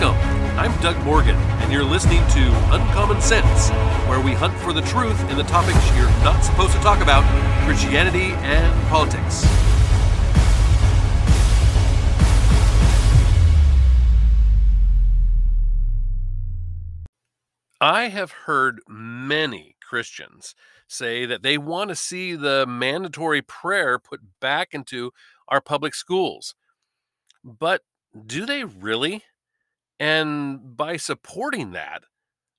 Welcome. I'm Doug Morgan, and you're listening to Uncommon Sense, where we hunt for the truth in the topics you're not supposed to talk about Christianity and politics. I have heard many Christians say that they want to see the mandatory prayer put back into our public schools. But do they really? And by supporting that,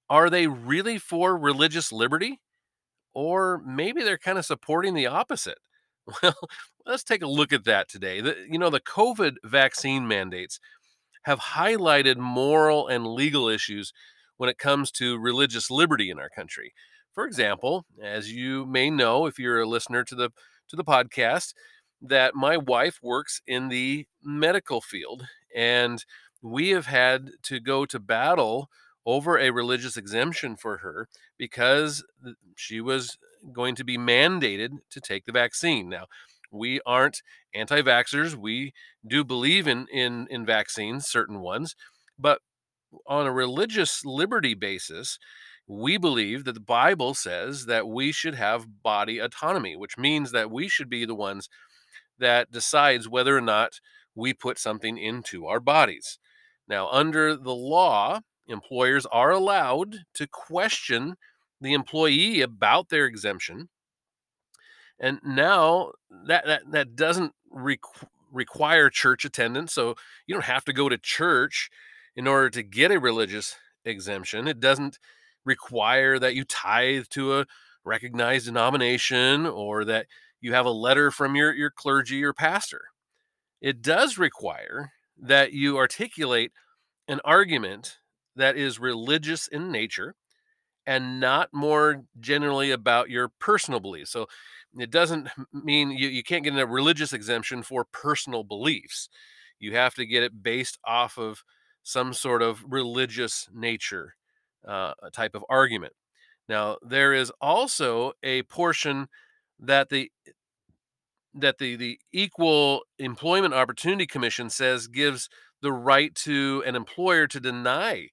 are they really for religious liberty? Or maybe they're kind of supporting the opposite. Well, let's take a look at that today. The, you know, the COVID vaccine mandates have highlighted moral and legal issues when it comes to religious liberty in our country. For example, as you may know if you're a listener to the to the podcast, that my wife works in the medical field and we have had to go to battle over a religious exemption for her because she was going to be mandated to take the vaccine. Now, we aren't anti-vaxxers. We do believe in in in vaccines, certain ones, but on a religious liberty basis, we believe that the Bible says that we should have body autonomy, which means that we should be the ones that decides whether or not we put something into our bodies. Now, under the law, employers are allowed to question the employee about their exemption. And now that that, that doesn't requ- require church attendance. So you don't have to go to church in order to get a religious exemption. It doesn't require that you tithe to a recognized denomination or that you have a letter from your, your clergy or pastor. It does require that you articulate an argument that is religious in nature and not more generally about your personal beliefs. So it doesn't mean you, you can't get a religious exemption for personal beliefs. You have to get it based off of some sort of religious nature uh, type of argument. Now, there is also a portion that the that the the Equal Employment Opportunity Commission says gives the right to an employer to deny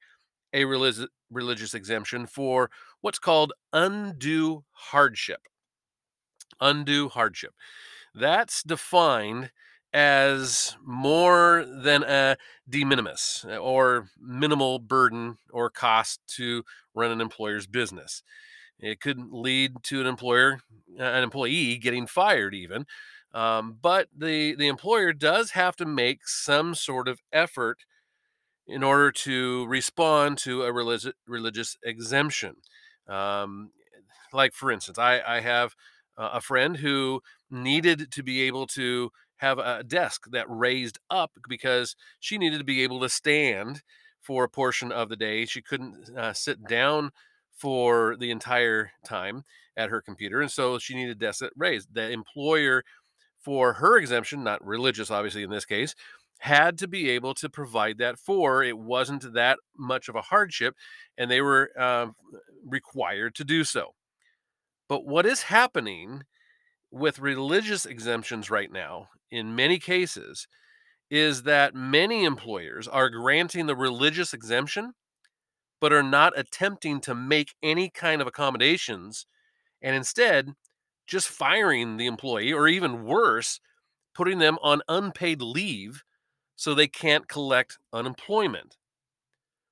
a religious religious exemption for what's called undue hardship. Undue hardship. That's defined as more than a de minimis uh, or minimal burden or cost to run an employer's business. It could lead to an employer, uh, an employee getting fired, even. Um, but the the employer does have to make some sort of effort in order to respond to a religious religious exemption. Um, like for instance, I, I have a friend who needed to be able to have a desk that raised up because she needed to be able to stand for a portion of the day. She couldn't uh, sit down for the entire time at her computer, and so she needed desk raised. The employer, for her exemption, not religious, obviously in this case, had to be able to provide that for. It wasn't that much of a hardship, and they were uh, required to do so. But what is happening with religious exemptions right now, in many cases, is that many employers are granting the religious exemption, but are not attempting to make any kind of accommodations, and instead just firing the employee, or even worse, putting them on unpaid leave so they can't collect unemployment.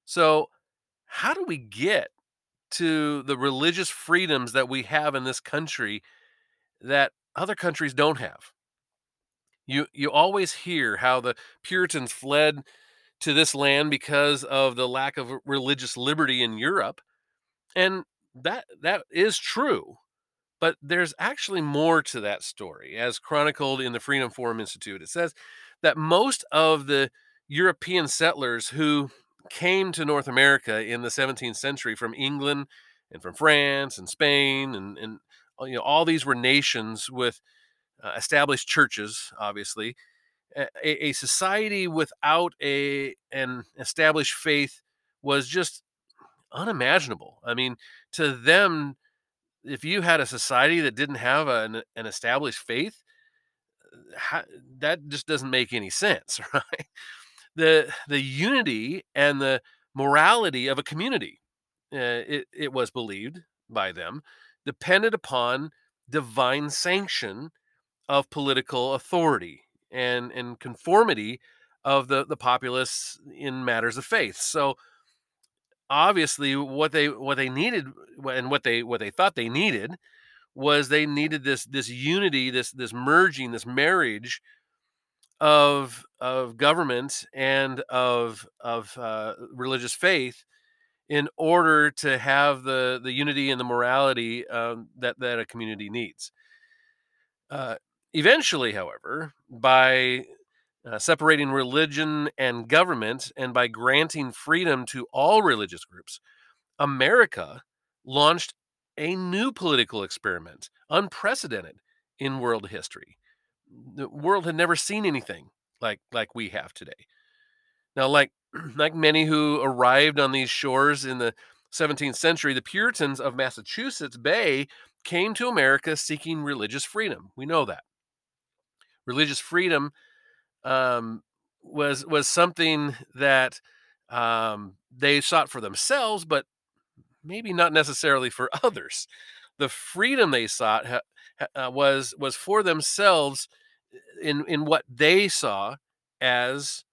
So, how do we get to the religious freedoms that we have in this country that other countries don't have. You you always hear how the Puritans fled to this land because of the lack of religious liberty in Europe. And that that is true. But there's actually more to that story, as chronicled in the Freedom Forum Institute. It says that most of the European settlers who came to North America in the 17th century from England and from France and Spain and, and you know all these were nations with uh, established churches obviously a, a, society without a an established faith was just unimaginable i mean to them if you had a society that didn't have an, an established faith that just doesn't make any sense right the the unity and the morality of a community. Uh, it, it was believed by them depended upon divine sanction of political authority and and conformity of the the populace in matters of faith. So obviously what they what they needed and what they what they thought they needed was they needed this this unity, this this merging, this marriage of of government and of of uh, religious faith in order to have the the unity and the morality um, that that a community needs. Uh, eventually, however, by uh, separating religion and government and by granting freedom to all religious groups, America launched a new political experiment, unprecedented in world history. The world had never seen anything like like we have today. Now, like like many who arrived on these shores in the 17th century, the Puritans of Massachusetts Bay came to America seeking religious freedom. We know that religious freedom um, was was something that um, they sought for themselves, but maybe not necessarily for others. The freedom they sought ha, uh, was was for themselves in in what they saw as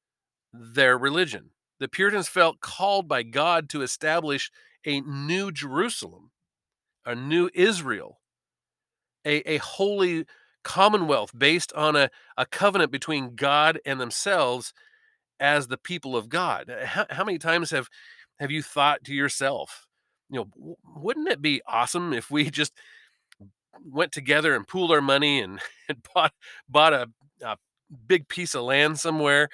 their religion. The Puritans felt called by God to establish a new Jerusalem, a new Israel, a, a holy commonwealth based on a, a covenant between God and themselves as the people of God. Uh, how, how many times have have you thought to yourself, you know, wouldn't it be awesome if we just went together and pooled our money and, and bought bought a, a big piece of land somewhere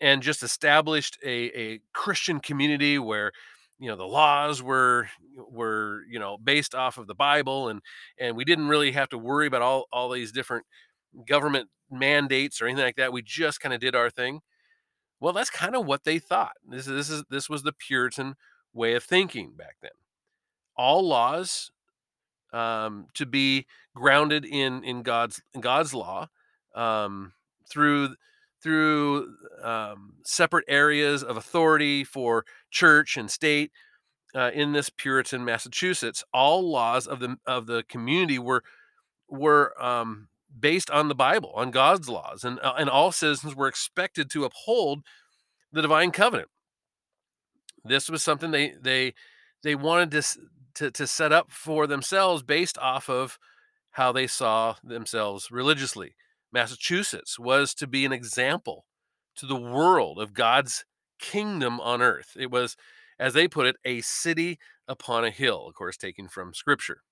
and just established a, a Christian community where you know the laws were were you know based off of the Bible and and we didn't really have to worry about all all these different government mandates or anything like that. We just kind of did our thing. Well, that's kind of what they thought. This this is this was the Puritan way of thinking back then. All laws um, to be grounded in in God's in God's law um, through through um, separate areas of authority for church and state uh, in this Puritan Massachusetts. All laws of the of the community were were um, based on the Bible, on God's laws, and uh, and all citizens were expected to uphold the divine covenant. This was something they they they wanted to to, to set up for themselves based off of how they saw themselves religiously. Massachusetts was to be an example to the world of God's kingdom on earth. It was, as they put it, a city upon a hill, of course, taken from scripture.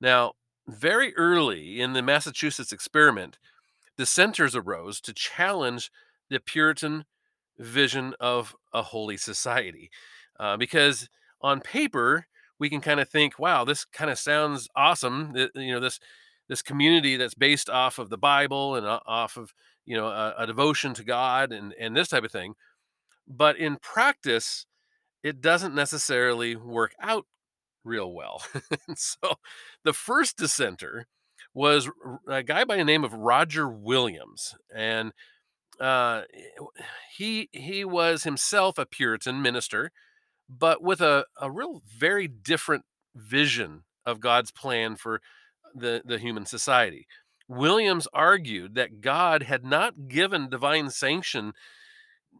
Now, very early in the Massachusetts experiment, dissenters arose to challenge the Puritan vision of a holy society. Uh, because on paper, we can kind of think, wow, this kind of sounds awesome. You know, this this community that's based off of the Bible and off of you know a, a devotion to God and and this type of thing. But in practice, it doesn't necessarily work out real well. so the first dissenter was a guy by the name of Roger Williams, and uh, he he was himself a Puritan minister, but with a, a real very different vision of God's plan for the, the human society. Williams argued that God had not given divine sanction,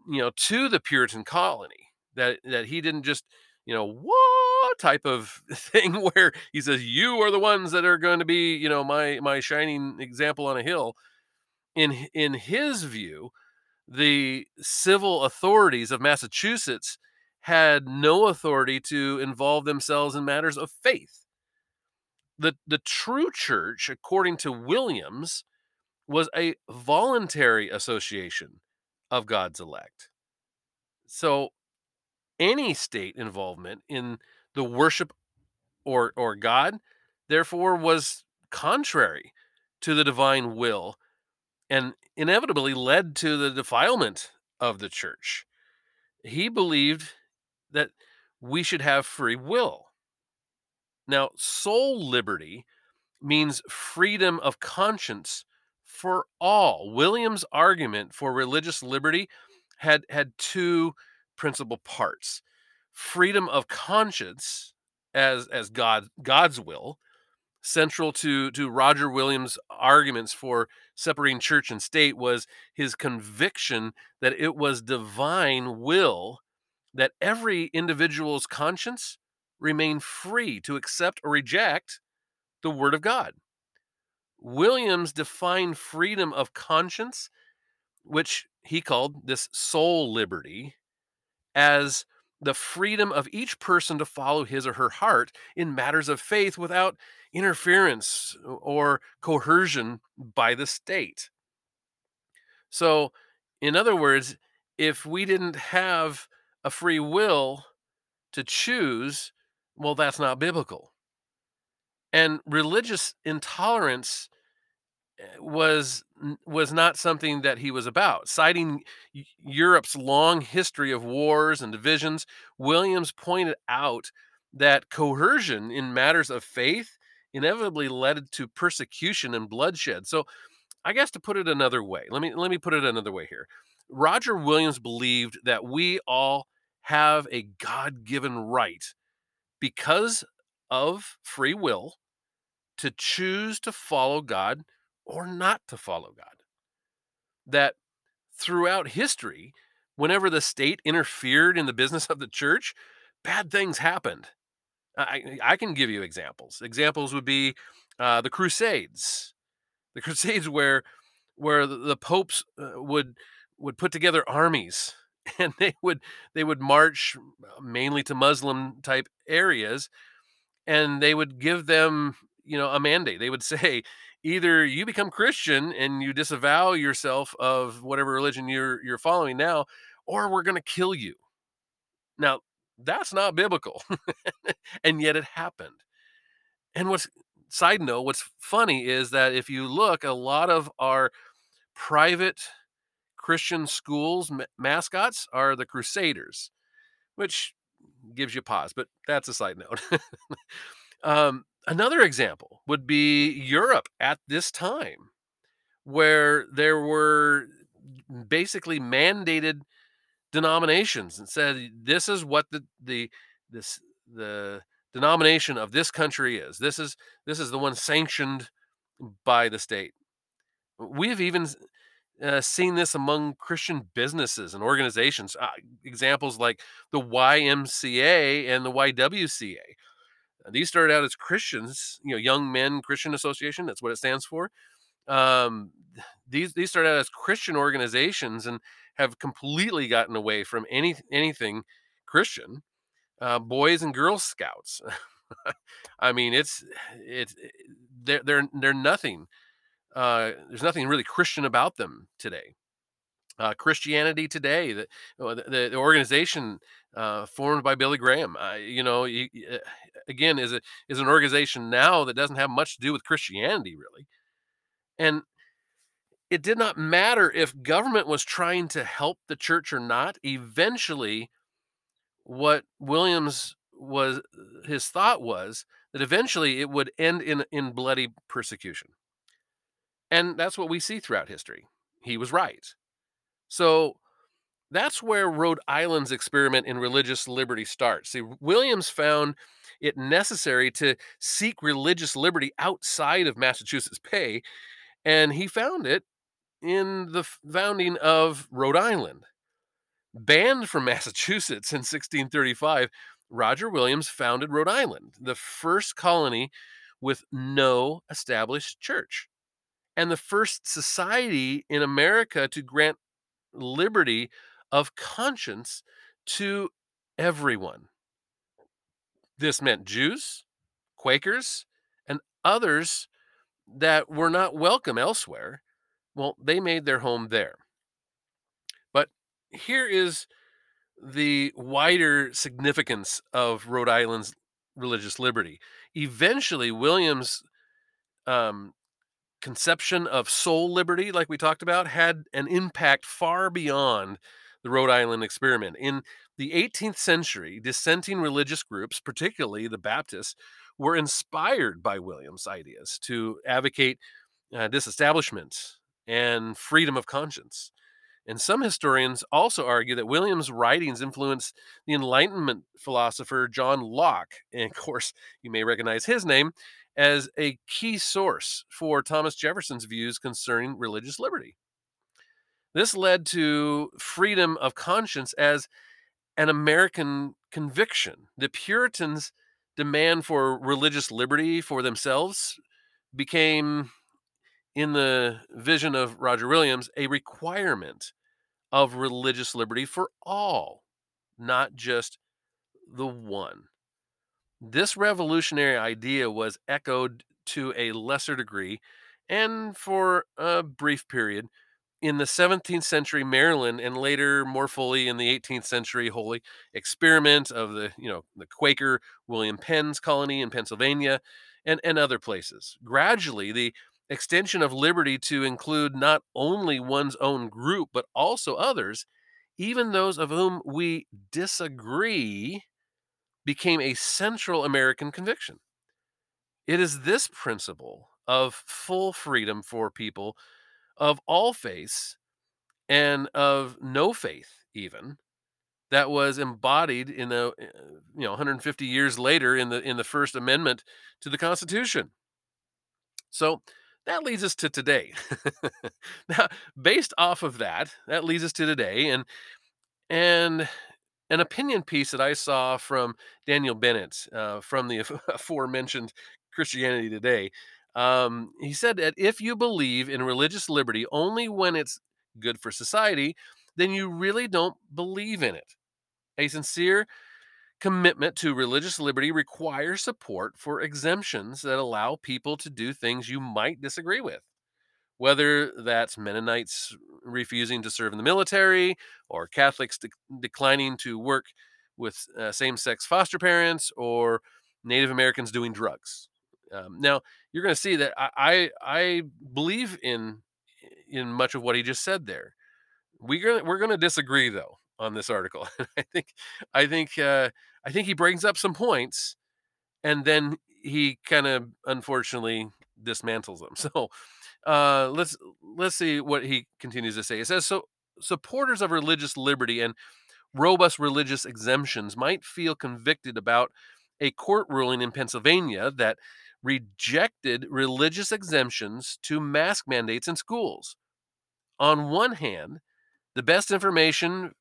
you know, to the Puritan colony. That that he didn't just, you know, what type of thing where he says you are the ones that are going to be, you know, my my shining example on a hill. In in his view, the civil authorities of Massachusetts had no authority to involve themselves in matters of faith the the true church according to williams was a voluntary association of god's elect. So any state involvement in the worship or or god therefore was contrary to the divine will and inevitably led to the defilement of the church. He believed that we should have free will now, soul liberty means freedom of conscience for all. William's argument for religious liberty had had two principal parts freedom of conscience as as god god's will central to to roger williams arguments for separating church and state was his conviction that it was divine will that every individual's conscience remain free to accept or reject the word of god williams defined freedom of conscience which he called this soul liberty as the freedom of each person to follow his or her heart in matters of faith without interference or coercion by the state. So, in other words, if we didn't have a free will to choose, well, that's not biblical. And religious intolerance eh, was was not something that he was about. Citing Europe's long history of wars and divisions, Williams pointed out that coercion in matters of faith inevitably led to persecution and bloodshed. So, I guess to put it another way, let me let me put it another way here. Roger Williams believed that we all have a God-given right because of free will to choose to follow God or not to follow God. That throughout history, whenever the state interfered in the business of the church, bad things happened. I, I can give you examples. Examples would be uh, the Crusades, the Crusades where where the, popes uh, would would put together armies and they would they would march mainly to Muslim type areas, and they would give them you know a mandate. They would say either you become Christian and you disavow yourself of whatever religion you're you're following now, or we're going to kill you. Now, that's not biblical. and yet it happened. And what's side note, what's funny is that if you look, a lot of our private Christian schools ma- mascots are the Crusaders, which gives you pause, but that's a side note. um, another example would be Europe at this time, where there were basically mandated denominations and said this is what the the this the denomination of this country is. This is this is the one sanctioned by the state. We've even uh, seen this among Christian businesses and organizations. Uh, examples like the YMCA and the YWCA. These started out as Christians, you know, Young Men Christian Association. That's what it stands for. Um, these these started out as Christian organizations and have completely gotten away from any anything Christian. Uh, Boys and Girl Scouts. I mean, it's it's they're they're they're nothing. Uh, there's nothing really Christian about them today. Uh, Christianity Today, the, the, the organization uh, formed by Billy Graham, uh, you know, you, uh, again, is a is an organization now that doesn't have much to do with Christianity really, and it did not matter if government was trying to help the church or not. Eventually, what Williams was his thought was that eventually it would end in in bloody persecution. And that's what we see throughout history. He was right. So that's where Rhode Island's experiment in religious liberty starts. See, Williams found it necessary to seek religious liberty outside of Massachusetts Bay, and he found it in the founding of Rhode Island. Banned from Massachusetts in 1635, Roger Williams founded Rhode Island, the first colony with no established church, and the first society in America to grant liberty of conscience to everyone. This meant Jews, Quakers, and others that were not welcome elsewhere. Well, they made their home there. But here is the wider significance of Rhode Island's religious liberty. Eventually, Williams um, conception of soul liberty, like we talked about, had an impact far beyond the Rhode Island experiment. In the 18th century, dissenting religious groups, particularly the Baptists, were inspired by Williams' ideas to advocate uh, disestablishment and freedom of conscience. And some historians also argue that William's writings influenced the Enlightenment philosopher John Locke. And of course, you may recognize his name as a key source for Thomas Jefferson's views concerning religious liberty. This led to freedom of conscience as an American conviction. The Puritans' demand for religious liberty for themselves became, in the vision of Roger Williams, a requirement of religious liberty for all, not just the one. This revolutionary idea was echoed to a lesser degree and for a brief period in the 17th century Maryland and later more fully in the 18th century holy experiment of the you know the Quaker William Penn's colony in Pennsylvania and and other places. Gradually the extension of liberty to include not only one's own group but also others even those of whom we disagree became a central American conviction. It is this principle of full freedom for people of all faiths and of no faith even that was embodied in the uh, you know 150 years later in the in the first amendment to the constitution so that leads us to today now based off of that that leads us to today and and an opinion piece that i saw from daniel bennett uh, from the aforementioned christianity today um, he said that if you believe in religious liberty only when it's good for society, then you really don't believe in it. A sincere commitment to religious liberty requires support for exemptions that allow people to do things you might disagree with. Whether that's Mennonites refusing to serve in the military, or Catholics de- declining to work with uh, same sex foster parents, or Native Americans doing drugs. Um, now you're going to see that I, I, I believe in in much of what he just said there. We're gonna we're gonna disagree though on this article. I think I think uh, I think he brings up some points, and then he kind of unfortunately dismantles them. So uh, let's let's see what he continues to say. It says so supporters of religious liberty and robust religious exemptions might feel convicted about a court ruling in Pennsylvania that rejected religious exemptions to mask mandates in schools. On one hand, the best information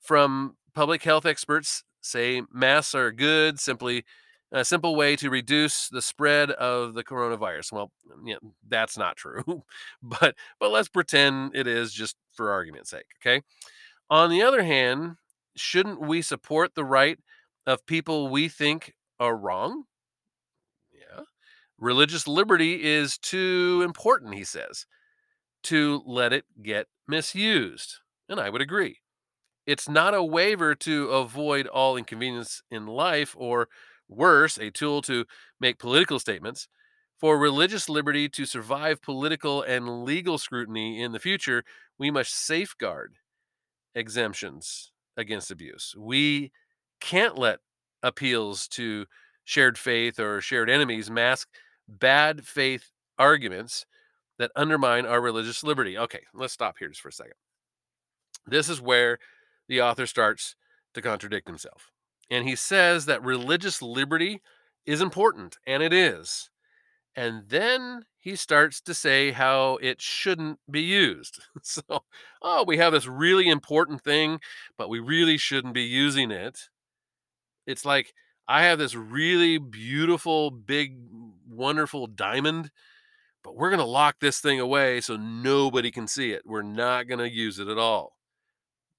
from public health experts say masks are good, simply a simple way to reduce the spread of the coronavirus. Well, mm, yeah, that's not true, but but let's pretend it is just for argument's sake. Okay. On the other hand, shouldn't we support the right of people we think are wrong? Yeah. Religious liberty is too important, he says, to let it get misused. And I would agree. It's not a waiver to avoid all inconvenience in life, or worse, a tool to make political statements. For religious liberty to survive political and legal scrutiny in the future, we must safeguard exemptions against abuse. We can't let appeals to shared faith or shared enemies mask bad faith arguments that undermine our religious liberty. Okay, let's stop here just for a second. This is where the author starts to contradict himself. And he says that religious liberty is important, and it is. And then he starts to say how it shouldn't be used. So, oh, we have this really important thing, but we really shouldn't be using it. It's like I have this really beautiful, big, wonderful diamond, but we're going to lock this thing away so nobody can see it. We're not going to use it at all.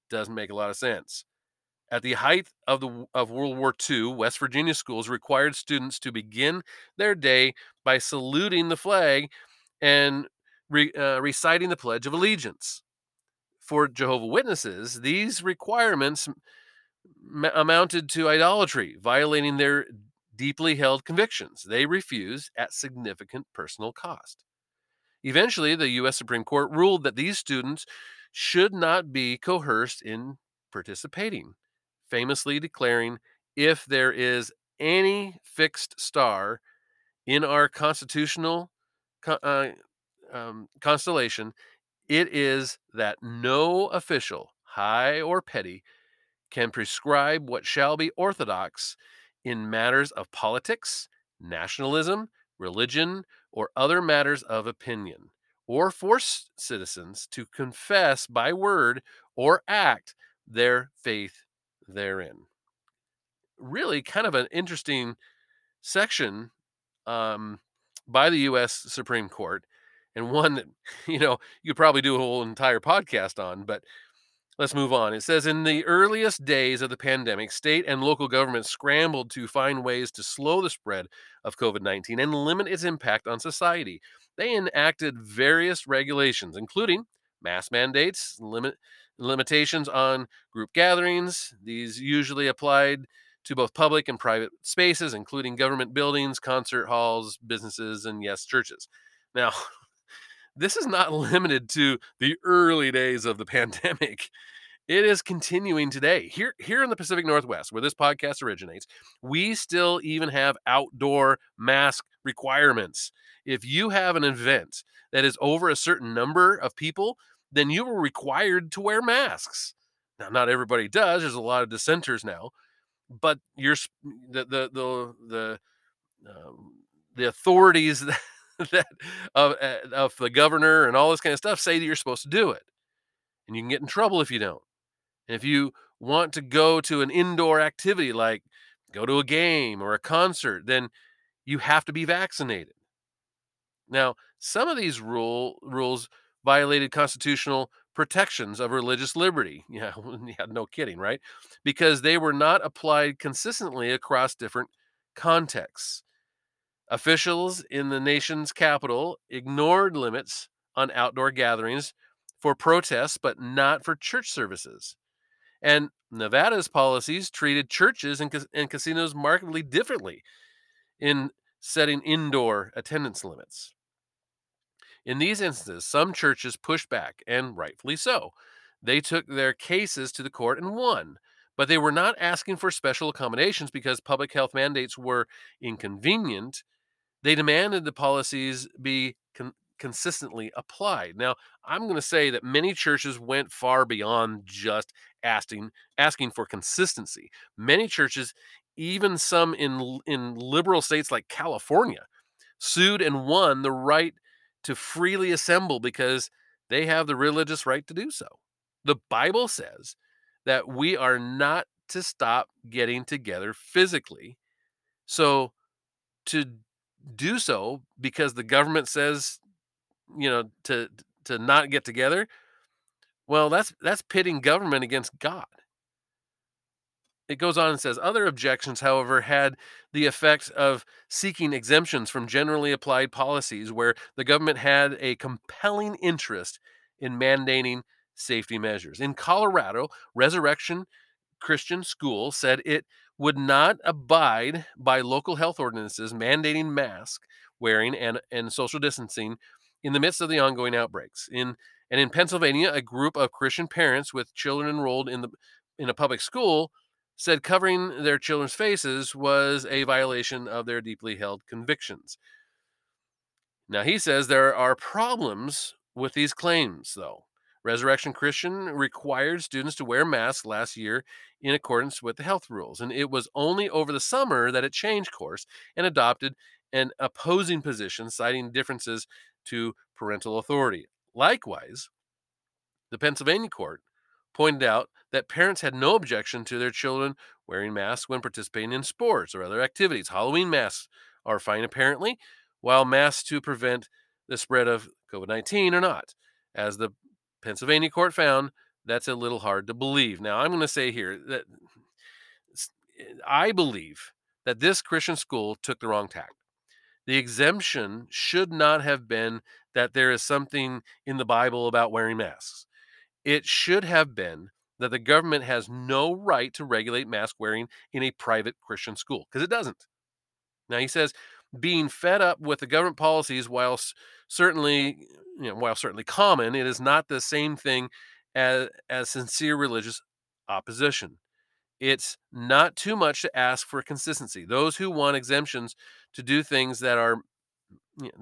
Doesn't make a lot of sense. At the height of the of World War II, West Virginia schools required students to begin their day by saluting the flag and re, uh, reciting the Pledge of Allegiance. For Jehovah Witnesses, these requirements amounted to idolatry, violating their deeply held convictions. They refused at significant personal cost. Eventually, the U.S. Supreme Court ruled that these students should not be coerced in participating, famously declaring if there is any fixed star in our constitutional uh, um, constellation, It is that no official, high or petty, can prescribe what shall be orthodox in matters of politics, nationalism, religion, or other matters of opinion, or force citizens to confess by word or act their faith therein. Really, kind of an interesting section um, by the U.S. Supreme Court, and one that you know you could probably do a whole entire podcast on. But let's move on. It says in the earliest days of the pandemic, state and local governments scrambled to find ways to slow the spread of COVID 19 and limit its impact on society. They enacted various regulations, including mask mandates, limit limitations on group gatherings. These usually applied to both public and private spaces, including government buildings, concert halls, businesses, and yes, churches. Now, this is not limited to the early days of the pandemic. It is continuing today. Here, here in the Pacific Northwest, where this podcast originates, we still even have outdoor mask requirements. If you have an event that is over a certain number of people, then you were required to wear masks. Now, not everybody does. There's a lot of dissenters now, but you're the the the the um, the authorities that, that of uh, of the governor and all this kind of stuff say that you're supposed to do it, and you can get in trouble if you don't. And if you want to go to an indoor activity like go to a game or a concert, then you have to be vaccinated. Now, some of these rule rules violated constitutional protections of religious liberty. Yeah, yeah, no kidding, right? Because they were not applied consistently across different contexts. Officials in the nation's capital ignored limits on outdoor gatherings for protests, but not for church services. And Nevada's policies treated churches and, and casinos markedly differently in setting indoor attendance limits. In these instances, some churches pushed back, and rightfully so. They took their cases to the court and won, but they were not asking for special accommodations because public health mandates were inconvenient. They demanded the policies be con- consistently applied. Now, I'm going to say that many churches went far beyond just asking asking for consistency. Many churches, even some in in liberal states like California, sued and won the right to freely assemble because they have the religious right to do so. The Bible says that we are not to stop getting together physically. So to do so because the government says you know to to not get together well that's that's pitting government against God it goes on and says other objections, however, had the effect of seeking exemptions from generally applied policies where the government had a compelling interest in mandating safety measures. In Colorado, Resurrection Christian School said it would not abide by local health ordinances mandating mask wearing and, and social distancing in the midst of the ongoing outbreaks. In and in Pennsylvania, a group of Christian parents with children enrolled in the in a public school said covering their children's faces was a violation of their deeply held convictions. Now, he says there are problems with these claims, though. Resurrection Christian required students to wear masks last year in accordance with the health rules, and it was only over the summer that it changed course and adopted an opposing position, citing differences to parental authority. Likewise, the Pennsylvania court pointed out that parents had no objection to their children wearing masks when participating in sports or other activities. Halloween masks are fine, apparently, while masks to prevent the spread of COVID 19 are not. As the Pennsylvania court found, that's a little hard to believe. Now, I'm going to say here that I believe that this Christian school took the wrong tack. The exemption should not have been that there is something in the Bible about wearing masks. It should have been that the government has no right to regulate mask wearing in a private Christian school because it doesn't. Now he says being fed up with the government policies while certainly you know while certainly common it is not the same thing as as sincere religious opposition. It's not too much to ask for consistency. Those who want exemptions to do things that are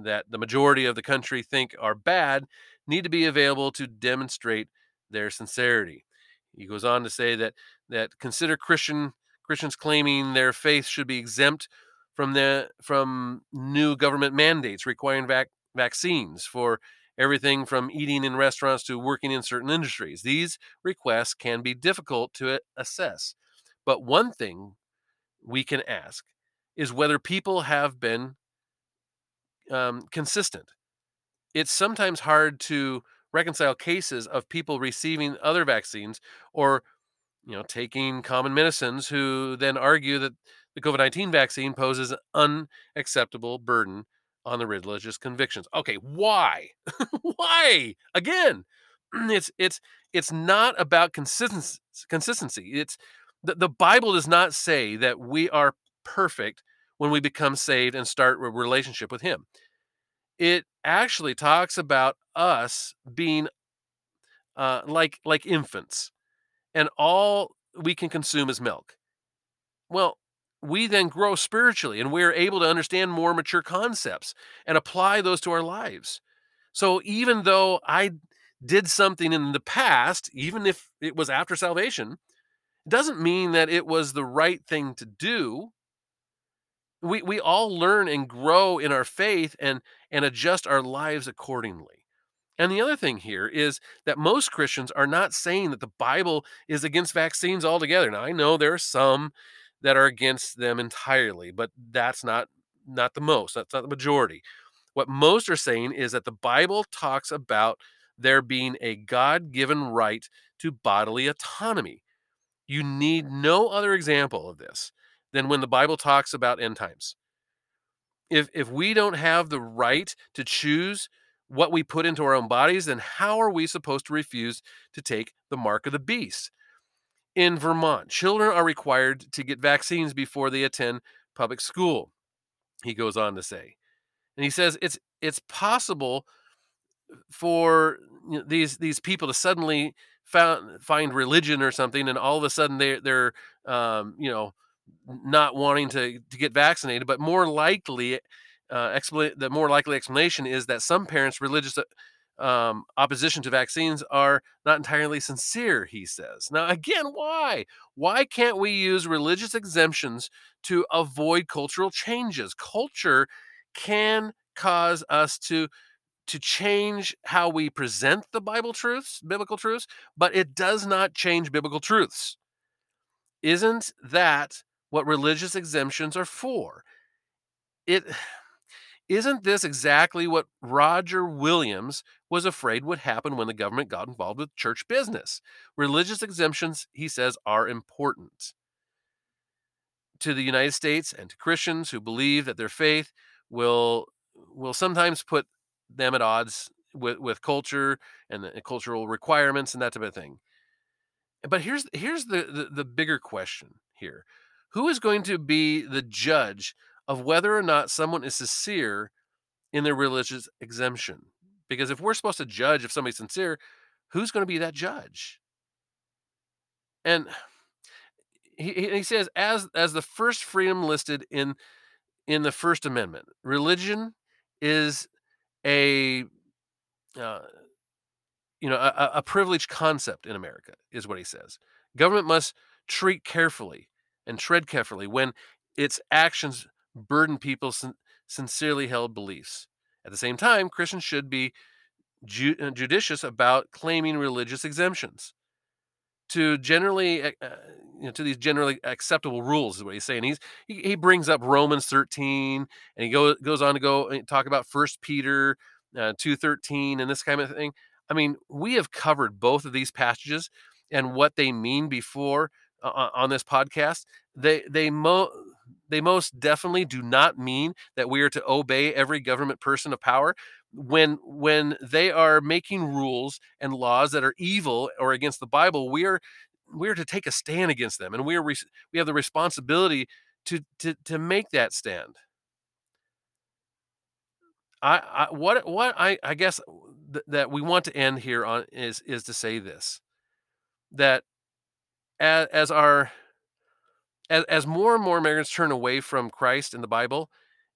that the majority of the country think are bad need to be available to demonstrate their sincerity. He goes on to say that that consider Christian Christians claiming their faith should be exempt from the from new government mandates requiring vac- vaccines for everything from eating in restaurants to working in certain industries. These requests can be difficult to assess. But one thing we can ask is whether people have been um, consistent. It's sometimes hard to reconcile cases of people receiving other vaccines or you know taking common medicines who then argue that the COVID-19 vaccine poses an unacceptable burden on the religious convictions. Okay, why? why? Again, it's it's it's not about consistency. Consistency. It's the, the Bible does not say that we are perfect when we become saved and start a relationship with Him. It actually talks about us being uh, like like infants, and all we can consume is milk. Well, we then grow spiritually and we're able to understand more mature concepts and apply those to our lives. So even though I did something in the past, even if it was after salvation, it doesn't mean that it was the right thing to do. We we all learn and grow in our faith and and adjust our lives accordingly. And the other thing here is that most Christians are not saying that the Bible is against vaccines altogether. Now I know there are some that are against them entirely, but that's not not the most. That's not the majority. What most are saying is that the Bible talks about there being a God-given right to bodily autonomy. You need no other example of this than when the Bible talks about end times. If if we don't have the right to choose what we put into our own bodies, then how are we supposed to refuse to take the mark of the beast? In Vermont, children are required to get vaccines before they attend public school. He goes on to say. And he says it's it's possible for these these people to suddenly found, find religion or something and all of a sudden they they're um, you know not wanting to to get vaccinated but more likely uh, expla- the more likely explanation is that some parents religious um, opposition to vaccines are not entirely sincere, he says. Now, again, why? Why can't we use religious exemptions to avoid cultural changes? Culture can cause us to to change how we present the Bible truths, biblical truths, but it does not change biblical truths. Isn't that what religious exemptions are for? It isn't this exactly what Roger Williams was afraid would happen when the government got involved with church business? Religious exemptions, he says, are important to the United States and to Christians who believe that their faith will will sometimes put them at odds with, with culture and the cultural requirements and that type of thing. But here's here's the, the, the bigger question here. Who is going to be the judge of whether or not someone is sincere in their religious exemption. Because if we're supposed to judge if somebody's sincere, who's going to be that judge? And he, he says, as as the first freedom listed in in the First Amendment, religion is a uh, you know a, a privileged concept in America, is what he says. Government must treat carefully and tread carefully when its actions burden people's sin- sincerely held beliefs. At the same time, Christians should be ju- uh, judicious about claiming religious exemptions to generally uh, you know, to these generally acceptable rules is what he's saying. He's he, he brings up Romans 13 and he goes goes on to go and talk about First Peter uh, 2:13 and this kind of thing. I mean, we have covered both of these passages and what they mean before uh, on this podcast. They they mo they most definitely do not mean that we are to obey every government person of power. When when they are making rules and laws that are evil or against the bible we are we are to take a stand against them and we are we have the responsibility to to to make that stand. I, I what what i i guess th- that we want to end here on is is to say this that as, as our as, as more and more Americans turn away from Christ and the Bible,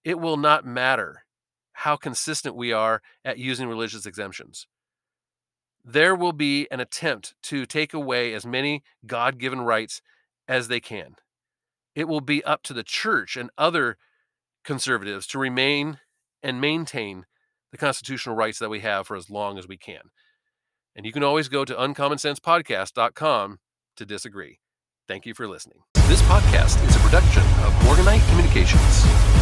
it will not matter how consistent we are at using religious exemptions. there will be an attempt to take away as many God given rights as they can. It will be up to the church and other conservatives to remain and maintain the constitutional rights that we have for as long as we can. And you can always go to uncommonsensepodcast.com to disagree. Thank you for listening. This podcast is a production of Morganite Communications.